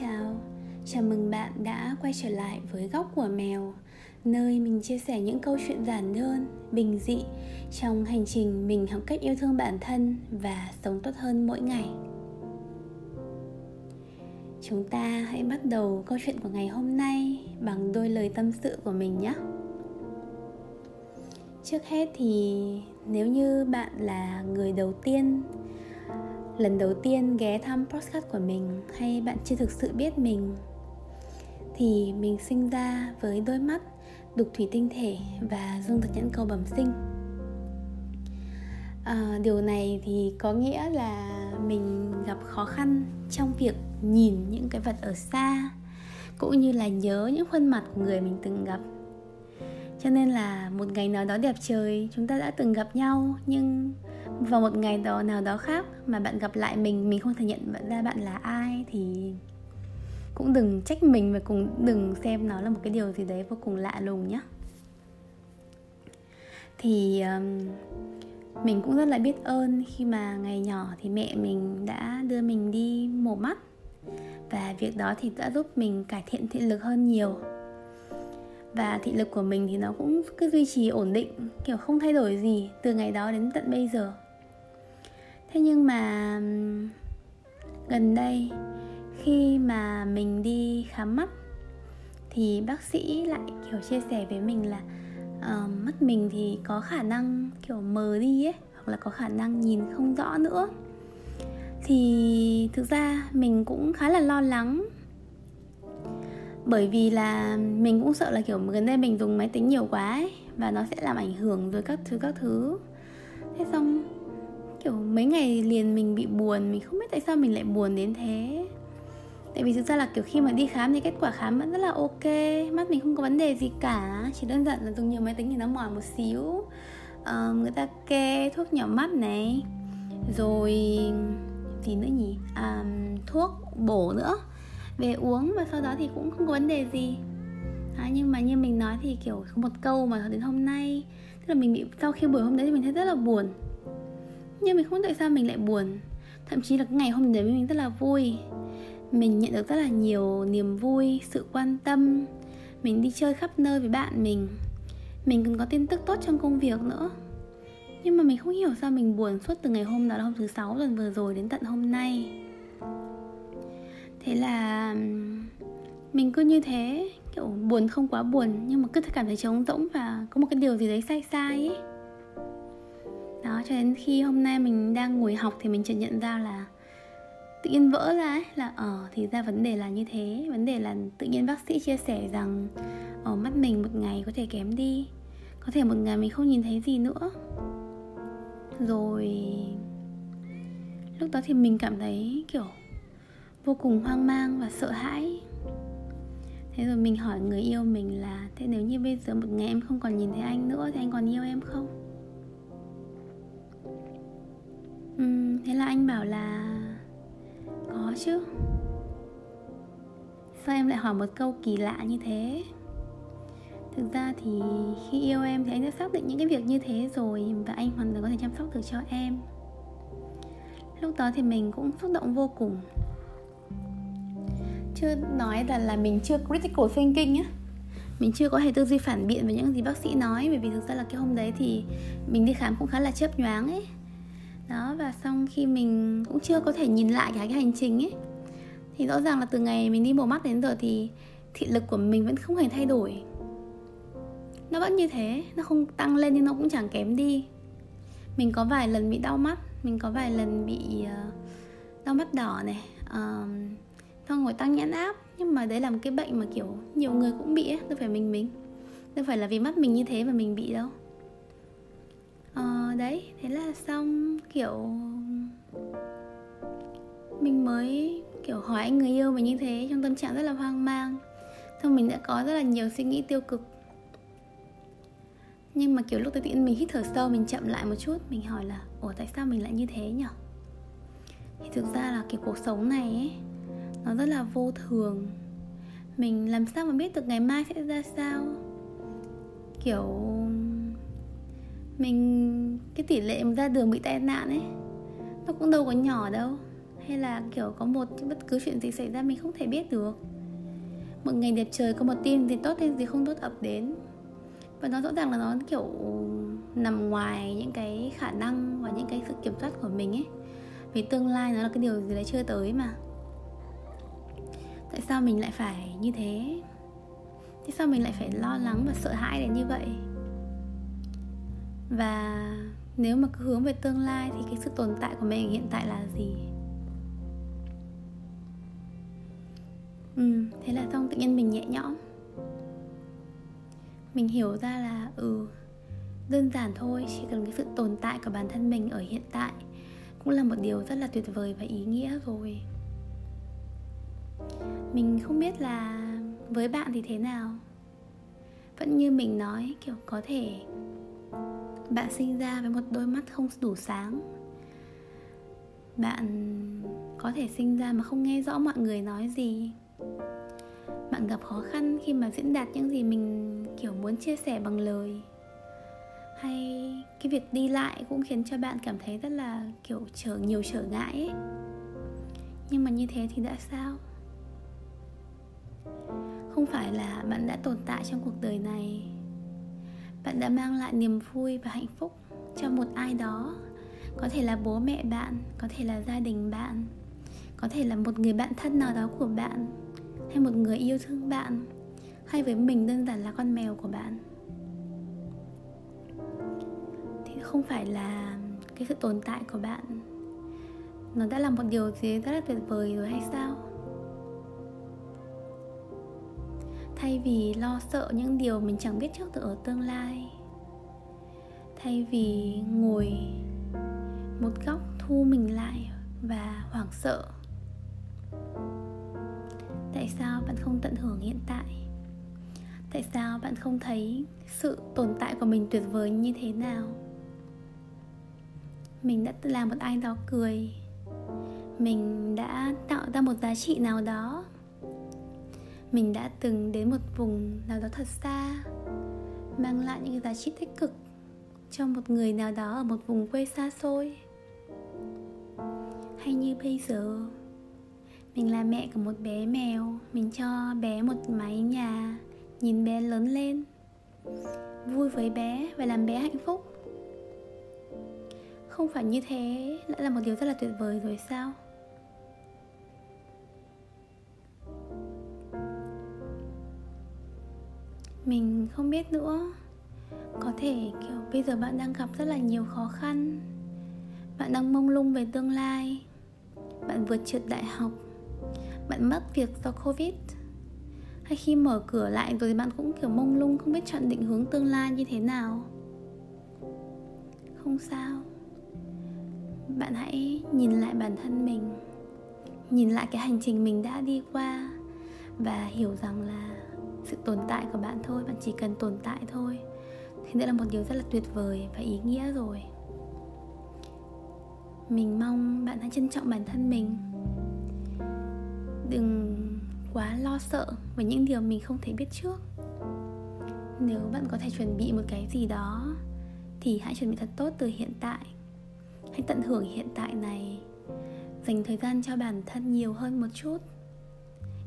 chào, chào mừng bạn đã quay trở lại với Góc của Mèo Nơi mình chia sẻ những câu chuyện giản đơn, bình dị Trong hành trình mình học cách yêu thương bản thân và sống tốt hơn mỗi ngày. Chúng ta hãy bắt đầu câu chuyện của ngày hôm nay bằng đôi lời tâm sự của mình nhé. Trước hết thì nếu như bạn là người đầu tiên lần đầu tiên ghé thăm podcast của mình hay bạn chưa thực sự biết mình? Thì mình sinh ra với đôi mắt đục thủy tinh thể và dung thực nhãn cầu bẩm sinh. À, điều này thì có nghĩa là mình gặp khó khăn trong việc nhìn những cái vật ở xa cũng như là nhớ những khuôn mặt của người mình từng gặp. Cho nên là một ngày nào đó đẹp trời chúng ta đã từng gặp nhau nhưng vào một ngày đó nào đó khác mà bạn gặp lại mình mình không thể nhận ra bạn là ai thì cũng đừng trách mình và cũng đừng xem nó là một cái điều gì đấy vô cùng lạ lùng nhé thì um, mình cũng rất là biết ơn khi mà ngày nhỏ thì mẹ mình đã đưa mình đi mổ mắt và việc đó thì đã giúp mình cải thiện thị lực hơn nhiều. Và thị lực của mình thì nó cũng cứ duy trì ổn định kiểu không thay đổi gì từ ngày đó đến tận bây giờ thế nhưng mà gần đây khi mà mình đi khám mắt thì bác sĩ lại kiểu chia sẻ với mình là uh, mắt mình thì có khả năng kiểu mờ đi ấy hoặc là có khả năng nhìn không rõ nữa. Thì thực ra mình cũng khá là lo lắng. Bởi vì là mình cũng sợ là kiểu gần đây mình dùng máy tính nhiều quá ấy, và nó sẽ làm ảnh hưởng với các thứ các thứ. Thế xong kiểu mấy ngày liền mình bị buồn mình không biết tại sao mình lại buồn đến thế. Tại vì thực ra là kiểu khi mà đi khám thì kết quả khám vẫn rất là ok mắt mình không có vấn đề gì cả chỉ đơn giản là dùng nhiều máy tính thì nó mỏi một xíu. À, người ta kê thuốc nhỏ mắt này rồi gì nữa nhỉ? À, thuốc bổ nữa về uống và sau đó thì cũng không có vấn đề gì. À, nhưng mà như mình nói thì kiểu một câu mà đến hôm nay tức là mình bị sau khi buổi hôm đấy thì mình thấy rất là buồn nhưng mình không biết tại sao mình lại buồn. Thậm chí là cái ngày hôm đấy mình rất là vui. Mình nhận được rất là nhiều niềm vui, sự quan tâm. Mình đi chơi khắp nơi với bạn mình. Mình còn có tin tức tốt trong công việc nữa. Nhưng mà mình không hiểu sao mình buồn suốt từ ngày hôm đó là hôm thứ sáu lần vừa rồi đến tận hôm nay. Thế là mình cứ như thế, kiểu buồn không quá buồn, nhưng mà cứ cảm thấy trống rỗng và có một cái điều gì đấy sai sai ấy đó cho đến khi hôm nay mình đang ngồi học thì mình chợt nhận ra là tự nhiên vỡ ra ấy là ở ờ, thì ra vấn đề là như thế. Vấn đề là tự nhiên bác sĩ chia sẻ rằng ở mắt mình một ngày có thể kém đi có thể một ngày mình không nhìn thấy gì nữa. Rồi lúc đó thì mình cảm thấy kiểu vô cùng hoang mang và sợ hãi. Thế rồi mình hỏi người yêu mình là thế nếu như bây giờ một ngày em không còn nhìn thấy anh nữa thì anh còn yêu em không? Thế là anh bảo là, có chứ. Sao em lại hỏi một câu kỳ lạ như thế? Thực ra thì khi yêu em thì anh đã xác định những cái việc như thế rồi và anh hoàn toàn có thể chăm sóc được cho em. Lúc đó thì mình cũng xúc động vô cùng. Chưa nói là là mình chưa critical thinking á. Mình chưa có thể tư duy phản biện về những gì bác sĩ nói, bởi vì thực ra là cái hôm đấy thì mình đi khám cũng khá là chớp nhoáng ấy đó và xong khi mình cũng chưa có thể nhìn lại cả cái hành trình ấy. Thì rõ ràng là từ ngày mình đi mổ mắt đến giờ thì thị lực của mình vẫn không hề thay đổi. Nó vẫn như thế nó không tăng lên nhưng nó cũng chẳng kém đi. Mình có vài lần bị đau mắt mình có vài lần bị uh, đau mắt đỏ này uh, xong rồi tăng nhãn áp. Nhưng mà đấy là một cái bệnh mà kiểu nhiều người cũng bị ấy đâu phải mình mình. Đâu phải là vì mắt mình như thế mà mình bị đâu à, đấy thế là xong kiểu mình mới kiểu hỏi anh người yêu mình như thế trong tâm trạng rất là hoang mang. Xong mình đã có rất là nhiều suy nghĩ tiêu cực. Nhưng mà kiểu lúc tới tiện mình hít thở sâu mình chậm lại một chút mình hỏi là ủa tại sao mình lại như thế nhở? Thì thực ra là cái cuộc sống này ấy nó rất là vô thường. Mình làm sao mà biết được ngày mai sẽ ra sao? Kiểu mình, cái tỷ lệ mà ra đường bị tai nạn ấy, nó cũng đâu có nhỏ đâu. Hay là, kiểu, có một bất cứ chuyện gì xảy ra mình không thể biết được. Một ngày đẹp trời, có một tin gì tốt hay gì không tốt ập đến. Và nó rõ ràng là nó, kiểu, nằm ngoài những cái khả năng và những cái sự kiểm soát của mình ấy. Vì tương lai nó là cái điều gì đấy chưa tới mà. Tại sao mình lại phải như thế? Tại sao mình lại phải lo lắng và sợ hãi đến như vậy? Và nếu mà cứ hướng về tương lai thì cái sự tồn tại của mình hiện tại là gì? Ừ thế là xong, tự nhiên mình nhẹ nhõm. Mình hiểu ra là ừ đơn giản thôi, chỉ cần cái sự tồn tại của bản thân mình ở hiện tại cũng là một điều rất là tuyệt vời và ý nghĩa rồi. Mình không biết là với bạn thì thế nào. Vẫn như mình nói, kiểu có thể bạn sinh ra với một đôi mắt không đủ sáng. Bạn có thể sinh ra mà không nghe rõ mọi người nói gì. Bạn gặp khó khăn khi mà diễn đạt những gì mình, kiểu, muốn chia sẻ bằng lời. Hay cái việc đi lại cũng khiến cho bạn cảm thấy rất là, kiểu, trở, nhiều trở ngại ấy. Nhưng mà như thế thì đã sao? Không phải là bạn đã tồn tại trong cuộc đời này bạn đã mang lại niềm vui và hạnh phúc cho một ai đó. Có thể là bố mẹ bạn, có thể là gia đình bạn, có thể là một người bạn thân nào đó của bạn, hay một người yêu thương bạn, hay với mình đơn giản là con mèo của bạn. Thì không phải là cái sự tồn tại của bạn. Nó đã là một điều gì rất là tuyệt vời rồi hay sao? Thay vì lo sợ những điều mình chẳng biết trước được ở tương lai. Thay vì ngồi một góc thu mình lại và hoảng sợ. Tại sao bạn không tận hưởng hiện tại? Tại sao bạn không thấy sự tồn tại của mình tuyệt vời như thế nào? Mình đã làm một ai đó cười. Mình đã tạo ra một giá trị nào đó mình đã từng đến một vùng nào đó thật xa, mang lại những giá trị tích cực cho một người nào đó ở một vùng quê xa xôi. Hay như bây giờ, mình là mẹ của một bé mèo, mình cho bé một mái nhà, nhìn bé lớn lên, vui với bé và làm bé hạnh phúc. Không phải như thế, đã là một điều rất là tuyệt vời rồi sao? Mình không biết nữa. Có thể, kiểu, bây giờ bạn đang gặp rất là nhiều khó khăn. Bạn đang mông lung về tương lai. Bạn vừa trượt đại học. Bạn mất việc do covid. Hay khi mở cửa lại rồi thì bạn cũng, kiểu, mông lung, không biết chọn định hướng tương lai như thế nào. Không sao. Bạn hãy nhìn lại bản thân mình. Nhìn lại cái hành trình mình đã đi qua và hiểu rằng là sự tồn tại của bạn thôi, bạn chỉ cần tồn tại thôi. Thì đây là một điều rất là tuyệt vời và ý nghĩa rồi. Mình mong bạn hãy trân trọng bản thân mình. Đừng quá lo sợ về những điều mình không thể biết trước. Nếu bạn có thể chuẩn bị một cái gì đó, thì hãy chuẩn bị thật tốt từ hiện tại. Hãy tận hưởng hiện tại này. Dành thời gian cho bản thân nhiều hơn một chút.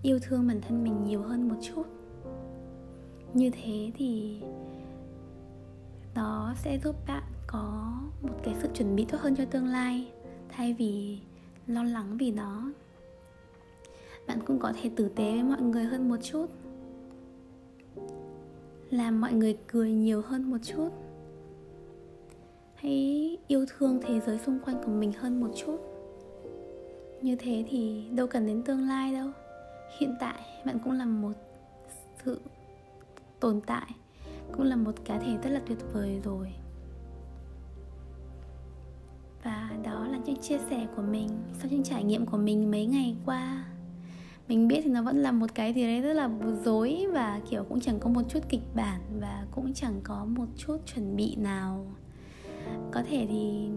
Yêu thương bản thân mình nhiều hơn một chút như thế thì nó sẽ giúp bạn có một cái sự chuẩn bị tốt hơn cho tương lai. Thay vì lo lắng vì nó, bạn cũng có thể tử tế với mọi người hơn một chút. Làm mọi người cười nhiều hơn một chút. Hãy yêu thương thế giới xung quanh của mình hơn một chút. Như thế thì đâu cần đến tương lai đâu. Hiện tại bạn cũng là một sự tồn tại cũng là một cá thể rất là tuyệt vời rồi. Và đó là những chia sẻ của mình sau những trải nghiệm của mình mấy ngày qua. Mình biết thì nó vẫn là một cái gì đấy rất là dối và, kiểu, cũng chẳng có một chút kịch bản và cũng chẳng có một chút chuẩn bị nào. Có thể thì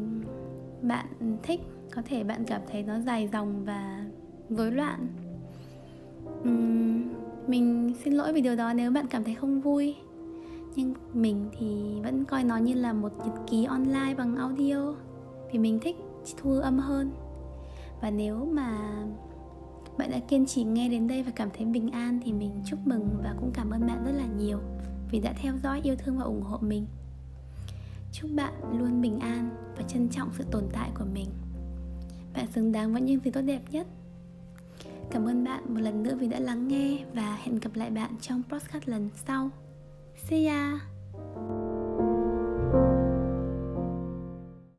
bạn thích, có thể bạn cảm thấy nó dài dòng và rối loạn mình xin lỗi vì điều đó nếu bạn cảm thấy không vui. Nhưng mình thì vẫn coi nó như là một nhật ký online bằng audio, vì mình thích thu âm hơn. Và nếu mà bạn đã kiên trì nghe đến đây và cảm thấy bình an thì mình chúc mừng và cũng cảm ơn bạn rất là nhiều vì đã theo dõi, yêu thương và ủng hộ mình. Chúc bạn luôn bình an và trân trọng sự tồn tại của mình. Bạn xứng đáng với những gì tốt đẹp nhất cảm ơn bạn một lần nữa vì đã lắng nghe và hẹn gặp lại bạn trong podcast lần sau. See ya!